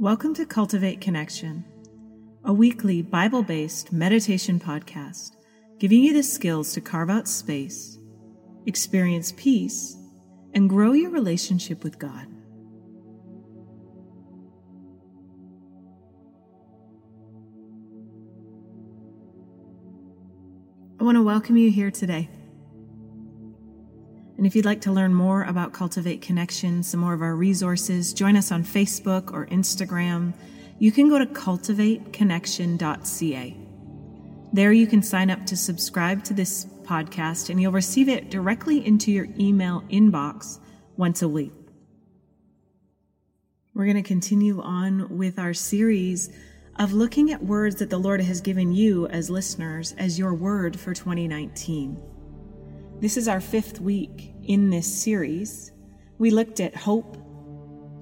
Welcome to Cultivate Connection, a weekly Bible based meditation podcast giving you the skills to carve out space, experience peace, and grow your relationship with God. I want to welcome you here today. And if you'd like to learn more about Cultivate Connection, some more of our resources, join us on Facebook or Instagram. You can go to cultivateconnection.ca. There you can sign up to subscribe to this podcast and you'll receive it directly into your email inbox once a week. We're going to continue on with our series of looking at words that the Lord has given you as listeners as your word for 2019. This is our fifth week in this series. We looked at hope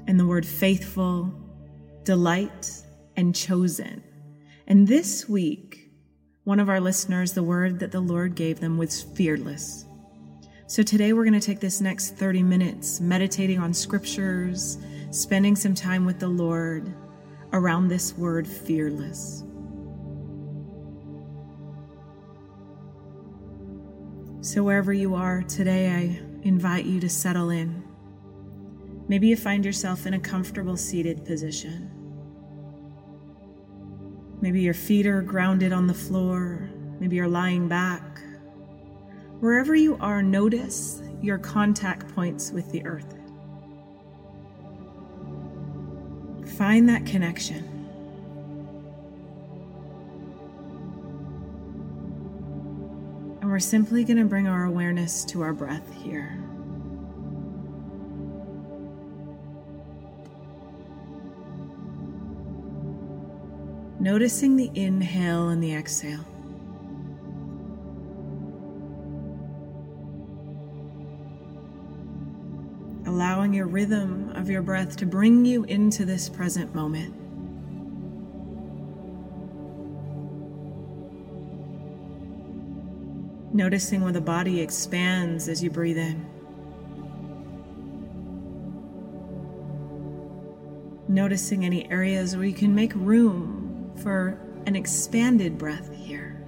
and the word faithful, delight, and chosen. And this week, one of our listeners, the word that the Lord gave them was fearless. So today we're going to take this next 30 minutes meditating on scriptures, spending some time with the Lord around this word fearless. So, wherever you are today, I invite you to settle in. Maybe you find yourself in a comfortable seated position. Maybe your feet are grounded on the floor. Maybe you're lying back. Wherever you are, notice your contact points with the earth. Find that connection. We're simply going to bring our awareness to our breath here. Noticing the inhale and the exhale. Allowing your rhythm of your breath to bring you into this present moment. Noticing where the body expands as you breathe in. Noticing any areas where you can make room for an expanded breath here.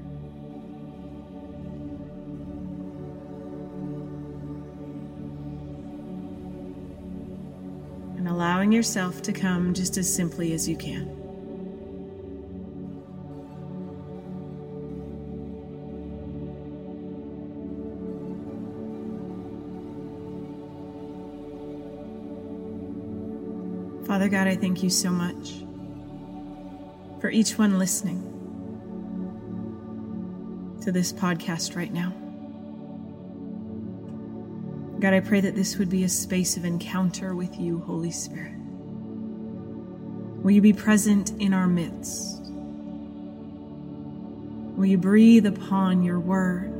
And allowing yourself to come just as simply as you can. Father God, I thank you so much for each one listening to this podcast right now. God, I pray that this would be a space of encounter with you, Holy Spirit. Will you be present in our midst? Will you breathe upon your word?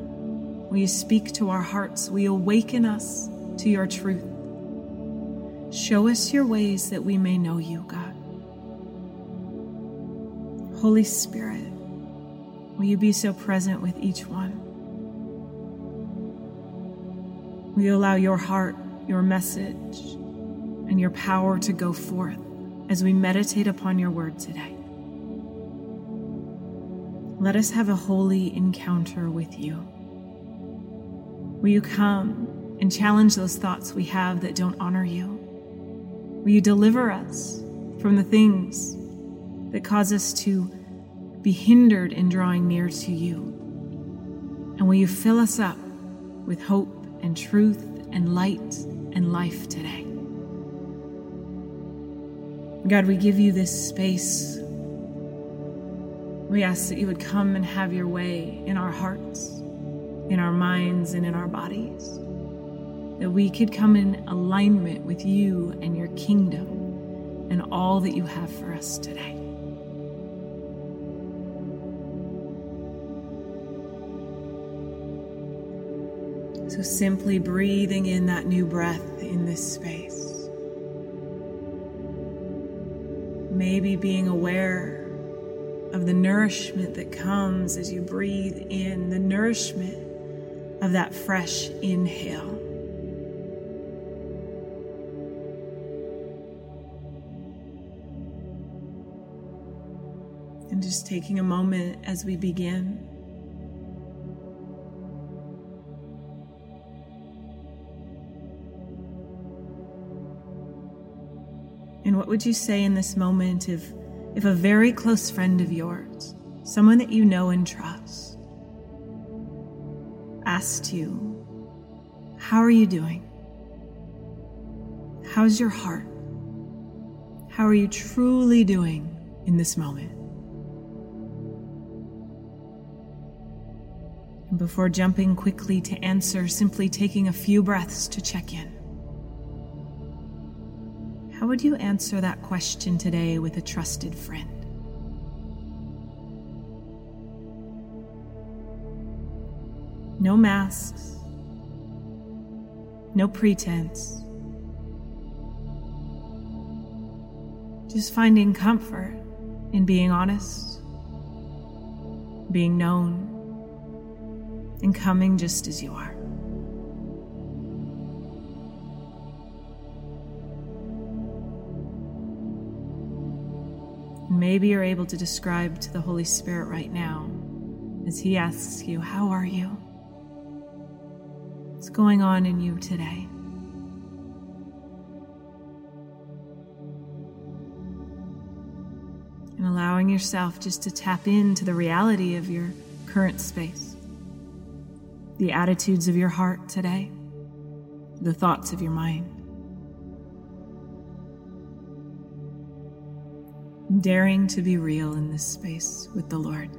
Will you speak to our hearts? Will you awaken us to your truth? Show us your ways that we may know you, God. Holy Spirit, will you be so present with each one? Will you allow your heart, your message, and your power to go forth as we meditate upon your word today? Let us have a holy encounter with you. Will you come and challenge those thoughts we have that don't honor you? Will you deliver us from the things that cause us to be hindered in drawing near to you? And will you fill us up with hope and truth and light and life today? God, we give you this space. We ask that you would come and have your way in our hearts, in our minds, and in our bodies that we could come in alignment with you and your kingdom and all that you have for us today. So, simply breathing in that new breath in this space. Maybe being aware of the nourishment that comes as you breathe in, the nourishment of that fresh inhale. And just taking a moment as we begin. And what would you say in this moment if, if a very close friend of yours, someone that you know and trust, asked you, How are you doing? How's your heart? How are you truly doing in this moment? Before jumping quickly to answer, simply taking a few breaths to check in. How would you answer that question today with a trusted friend? No masks, no pretense. Just finding comfort in being honest, being known, and coming just as you are. Maybe you're able to describe to the Holy Spirit right now as He asks you, How are you? What's going on in you today? And allowing yourself just to tap into the reality of your current space, the attitudes of your heart today, the thoughts of your mind. daring to be real in this space with the Lord.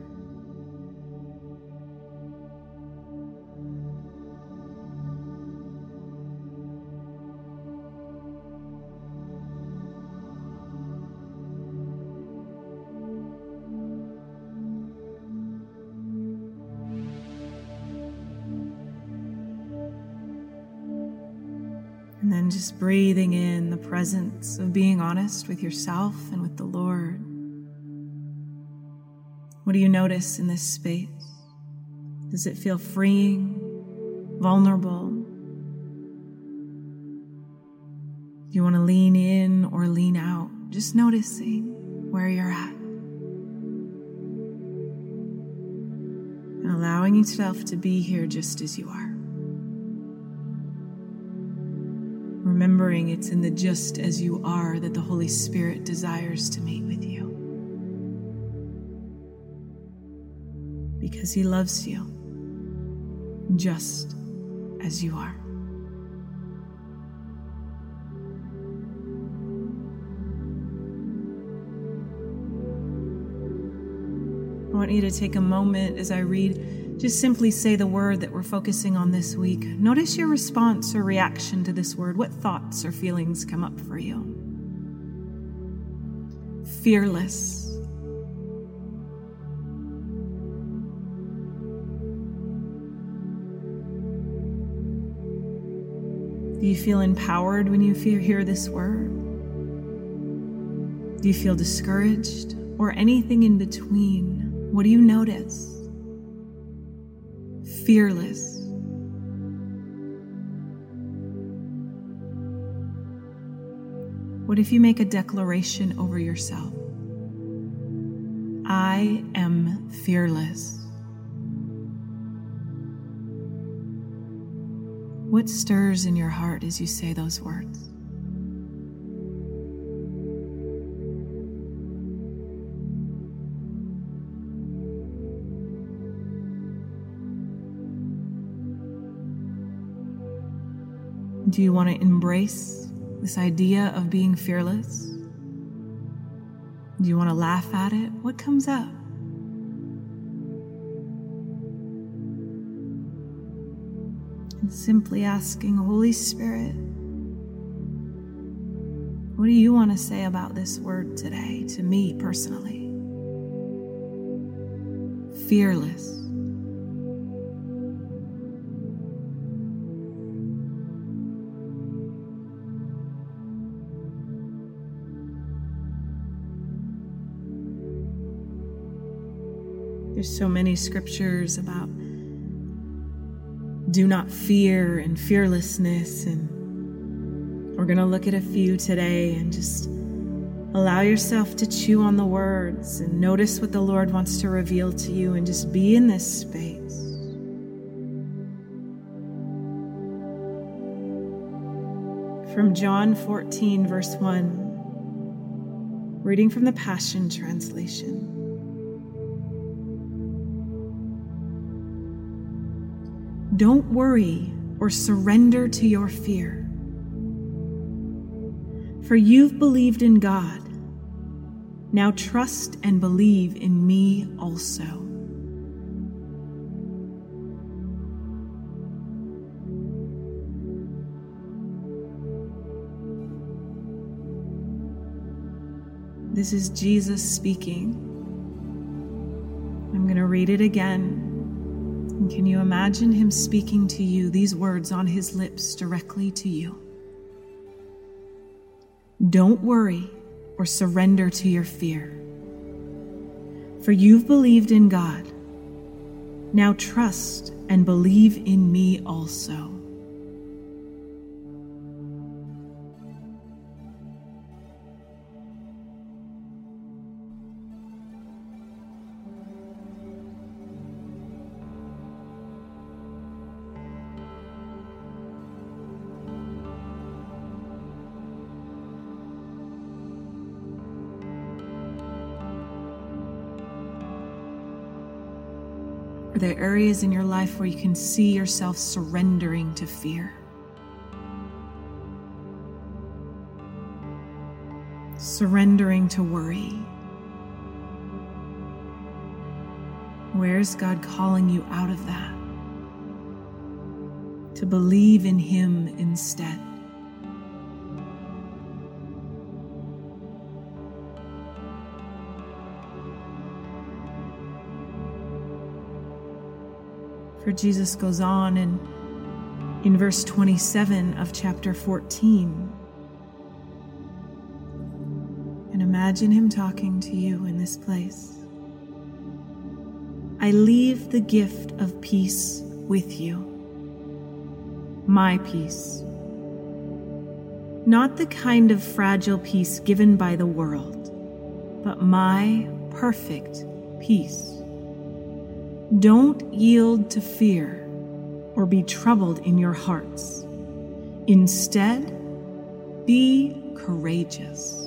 Just breathing in the presence of being honest with yourself and with the Lord. What do you notice in this space? Does it feel freeing, vulnerable? Do you want to lean in or lean out? Just noticing where you're at. And allowing yourself to be here just as you are. Remembering it's in the just as you are that the Holy Spirit desires to meet with you. Because He loves you just as you are. I want you to take a moment as I read just simply say the word that we're focusing on this week. Notice your response or reaction to this word. What thoughts or feelings come up for you? Fearless. Do you feel empowered when you hear this word? Do you feel discouraged or anything in between? What do you notice? Fearless. What if you make a declaration over yourself? I am fearless. What stirs in your heart as you say those words? Do you want to embrace this idea of being fearless? Do you want to laugh at it? What comes up? And simply asking, Holy Spirit, what do you want to say about this word today to me personally? Fearless. There's so many scriptures about do not fear and fearlessness. And we're going to look at a few today and just Allow yourself to chew on the words and notice what the Lord wants to reveal to you and just be in this space. From John 14, verse 1, reading from the Passion Translation. Don't worry or surrender to your fear. For you've believed in God. Now trust and believe in me also. This is Jesus speaking. I'm going to read it again. And can you imagine him speaking to you these words on his lips directly to you? Don't worry or surrender to your fear. For you've believed in God. Now trust and believe in me also. Are there areas in your life where you can see yourself surrendering to fear? Surrendering to worry? Where's God calling you out of that? To believe in Him instead. For Jesus goes on and in verse 27 of chapter 14. And imagine him talking to you in this place. I leave the gift of peace with you, my peace. Not the kind of fragile peace given by the world, but my perfect peace. Don't yield to fear or be troubled in your hearts. Instead, be courageous.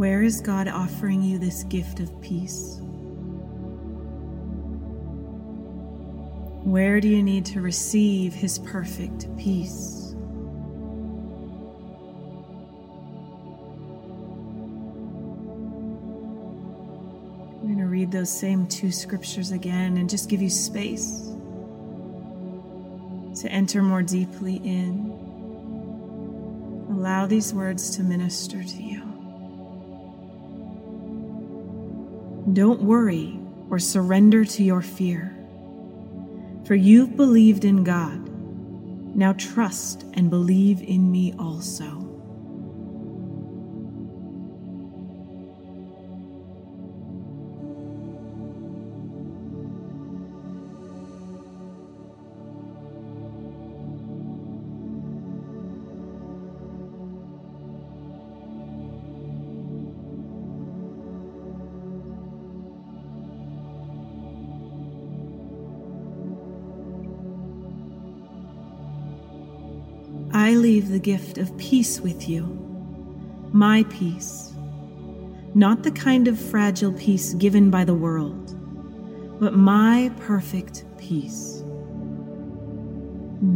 Where is God offering you this gift of peace? Where do you need to receive His perfect peace? I'm going to read those same two scriptures again and just give you space to enter more deeply in. Allow these words to minister to you. Don't worry or surrender to your fear, for you've believed in God. Now trust and believe in me also. Leave the gift of peace with you, my peace, not the kind of fragile peace given by the world, but my perfect peace.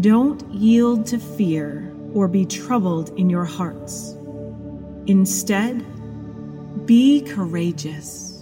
Don't yield to fear or be troubled in your hearts. Instead, Be courageous.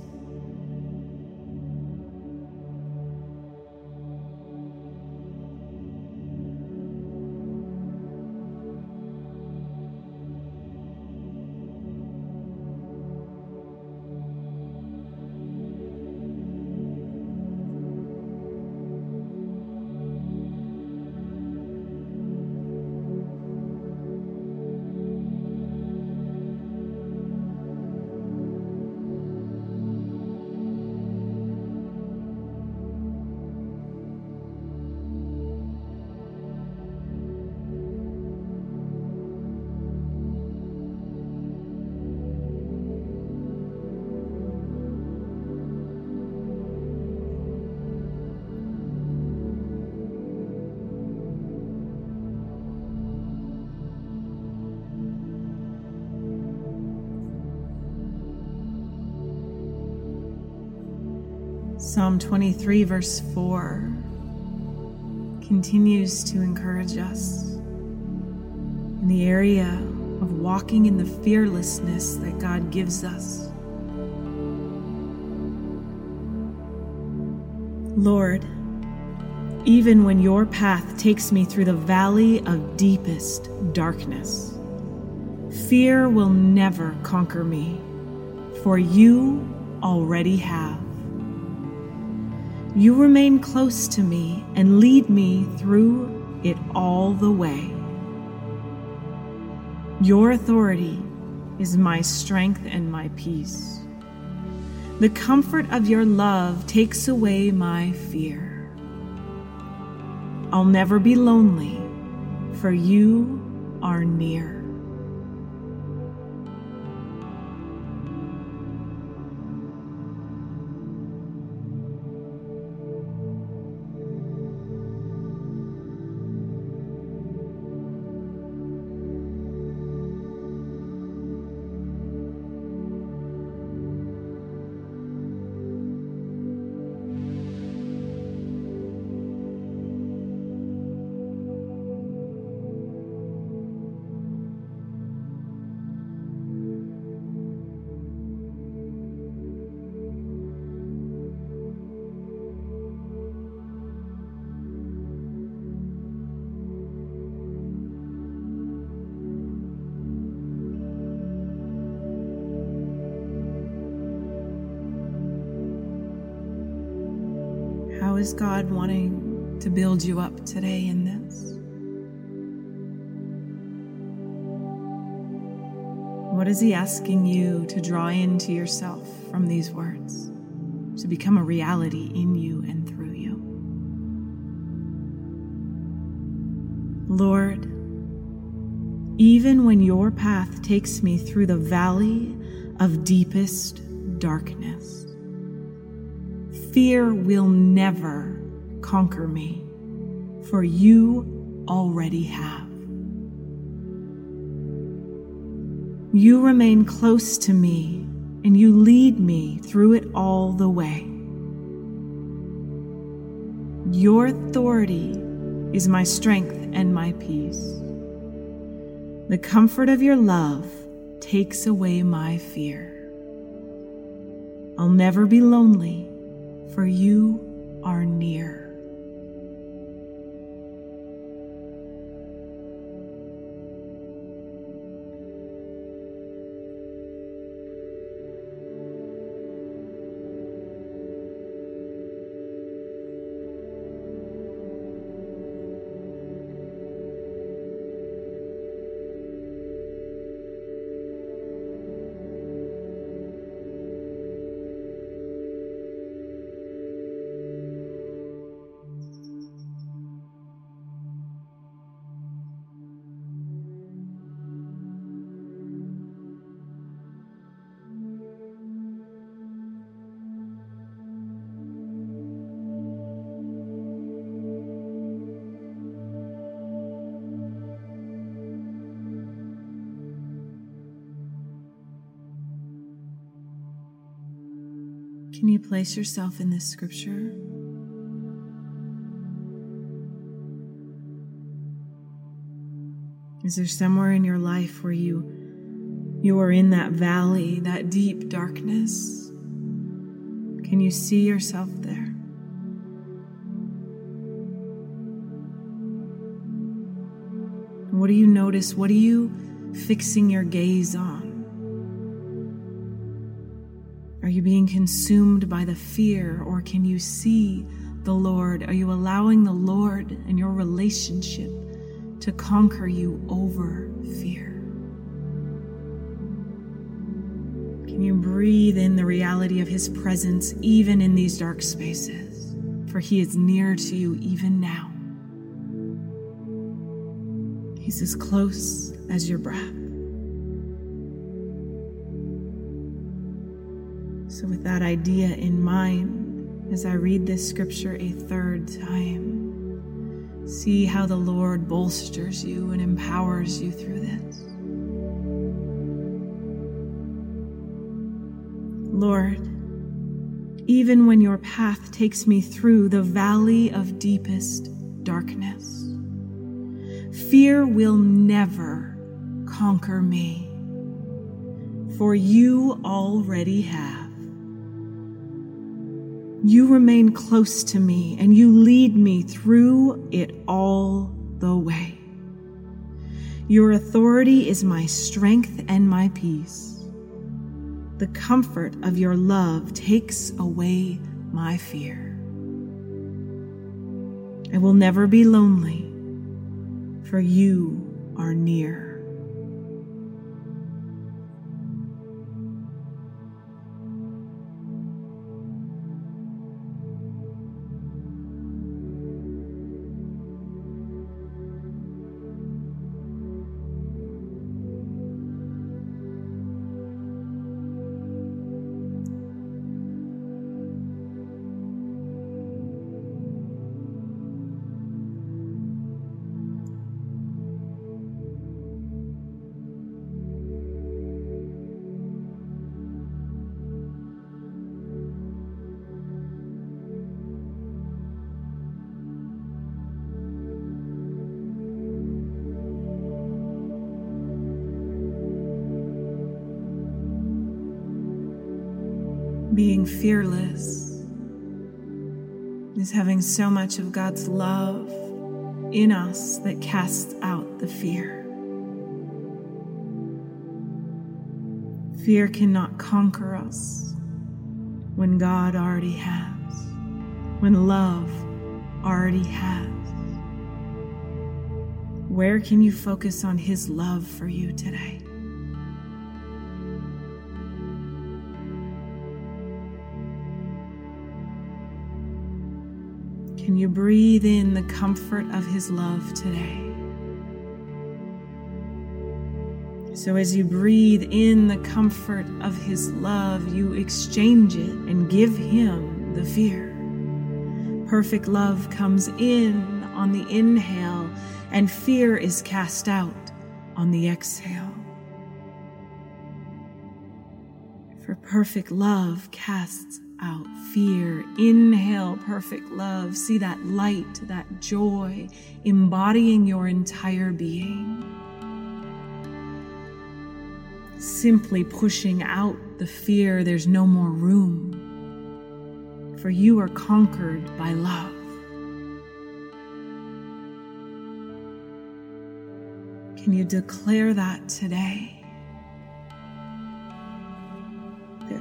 Psalm 23, verse 4, continues to encourage us in the area of walking in the fearlessness that God gives us. Lord, even when your path takes me through the valley of deepest darkness, fear will never conquer me, for you already have. You remain close to me and lead me through it all the way. Your authority is my strength and my peace. The comfort of your love takes away my fear. I'll never be lonely, for you are near. Is God wanting to build you up today in this? What is He asking you to draw into yourself from these words to become a reality in you and through you? Lord, even when your path takes me through the valley of deepest darkness, Fear will never conquer me, for you already have. You remain close to me and you lead me through it all the way. Your authority is my strength and my peace. The comfort of your love takes away my fear. I'll never be lonely for you are near. Can you place yourself in this scripture? Is there somewhere in your life where you You are in that valley, that deep darkness. Can you see yourself there? What do you notice? What are you fixing your gaze on? Are you being consumed by the fear, or can you see the Lord? Are you allowing the Lord and your relationship to conquer you over fear? Can you breathe in the reality of His presence even in these dark spaces? For He is near to you even now. He's as close as your breath. That idea in mind, as I read this scripture a third time, see how the Lord bolsters you and empowers you through this. Lord, even when your path takes me through the valley of deepest darkness, fear will never conquer me, for you already have. You remain close to me and you lead me through it all the way. Your authority is my strength and my peace. The comfort of your love takes away my fear. I will never be lonely, for you are near. Being fearless is having so much of God's love in us that casts out the fear. Fear cannot conquer us when God already has, when love already has. Where can you focus on His love for you today? Can you breathe in the comfort of His love today? So, as you breathe in the comfort of His love, you exchange it and give Him the fear. Perfect love comes in on the inhale, and fear is cast out on the exhale. For perfect love casts out fear. Inhale perfect love. See that light, that joy embodying your entire being. Simply pushing out the fear, there's no more room. For you are conquered by love. Can you declare that today?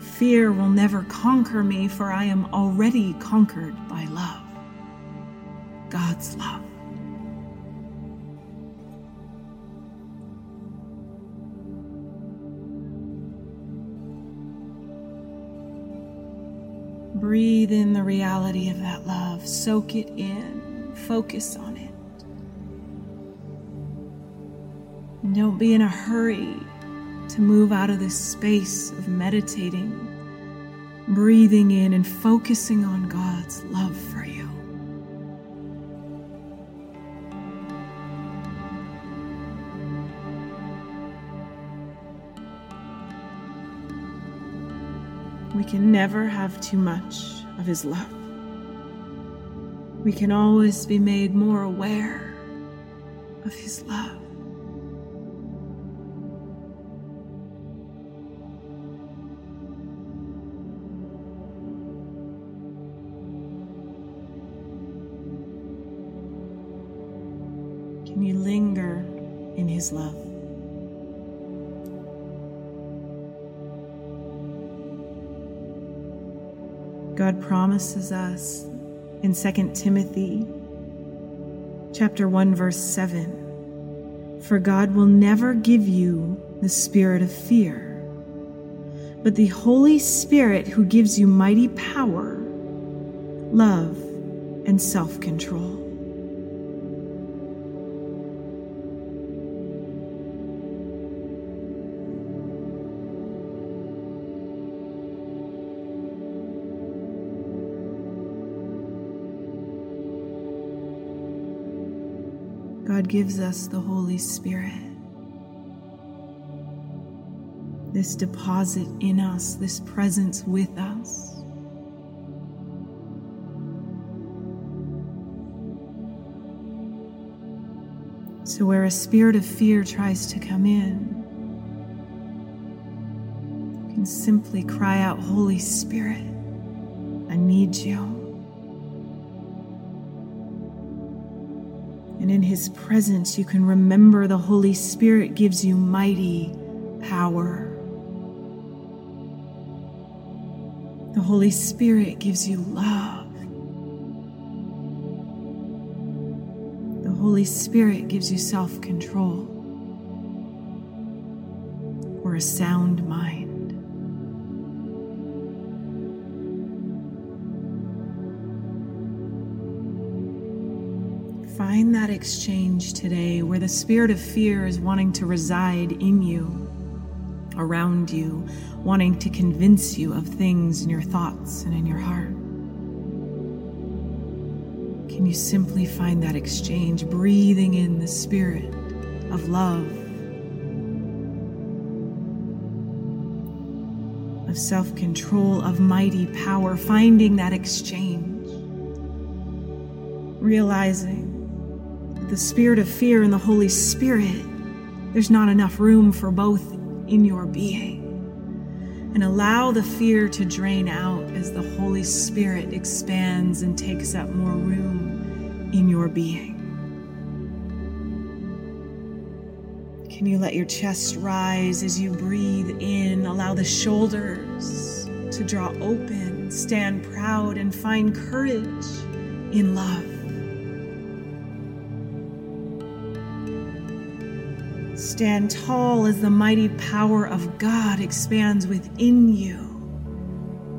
Fear will never conquer me, for I am already conquered by love. God's love. Breathe in the reality of that love. Soak it in. Focus on it. Don't be in a hurry to move out of this space of meditating, breathing in and focusing on God's love for you. We can never have too much of His love. We can always be made more aware of His love. His love. God promises us in 2 Timothy chapter 1 verse 7 For God will never give you the spirit of fear but the Holy Spirit who gives you mighty power love and self-control God gives us the Holy Spirit. This deposit in us, this presence with us. So, where a spirit of fear tries to come in, you can simply cry out, Holy Spirit, I need you. In His presence, you can remember the Holy Spirit gives you mighty power. The Holy Spirit gives you love. The Holy Spirit gives you self control or a sound mind. Find that exchange today where the spirit of fear is wanting to reside in you, around you, wanting to convince you of things in your thoughts and in your heart. Can you simply find that exchange, breathing in the spirit of love, of self control, of mighty power, finding that exchange, realizing the spirit of fear and the Holy Spirit, there's not enough room for both in your being. And allow the fear to drain out as the Holy Spirit expands and takes up more room in your being. Can you let your chest rise as you breathe in? Allow the shoulders to draw open, stand proud, and find courage in love. Stand tall as the mighty power of God expands within you,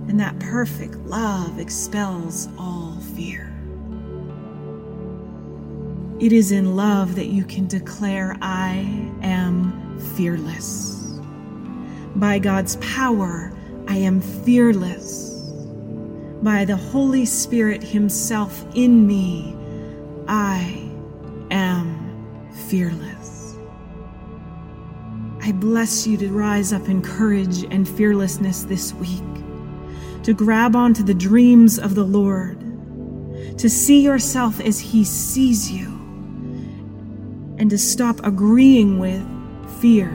and that perfect love expels all fear. It is in love that you can declare, I am fearless. By God's power, I am fearless. By the Holy Spirit Himself in me, I am fearless. I bless you to rise up in courage and fearlessness this week, to grab onto the dreams of the Lord, to see yourself as He sees you, and to stop agreeing with fear.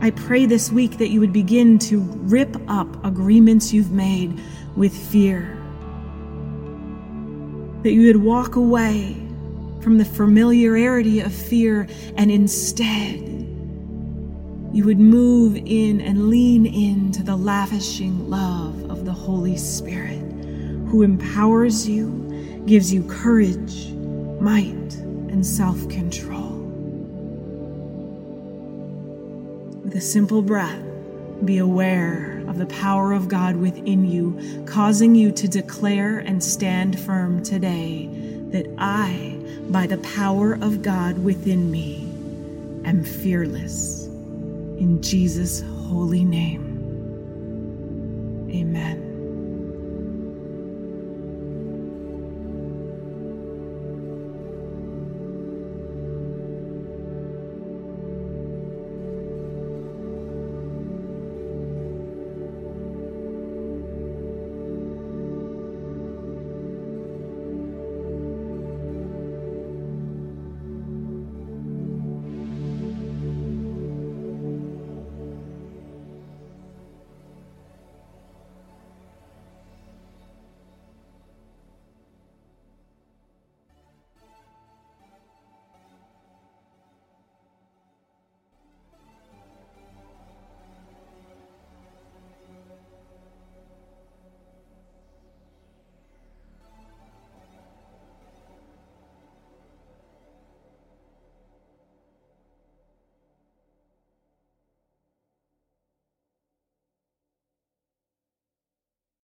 I pray this week that you would begin to rip up agreements you've made with fear, that you would walk away from the familiarity of fear and instead you would move in and lean into the lavishing love of the Holy Spirit, who empowers you, gives you courage, might, and self control. With a simple breath, be aware of the power of God within you, causing you to declare and stand firm today that I, by the power of God within me, am fearless. In Jesus' holy name, amen.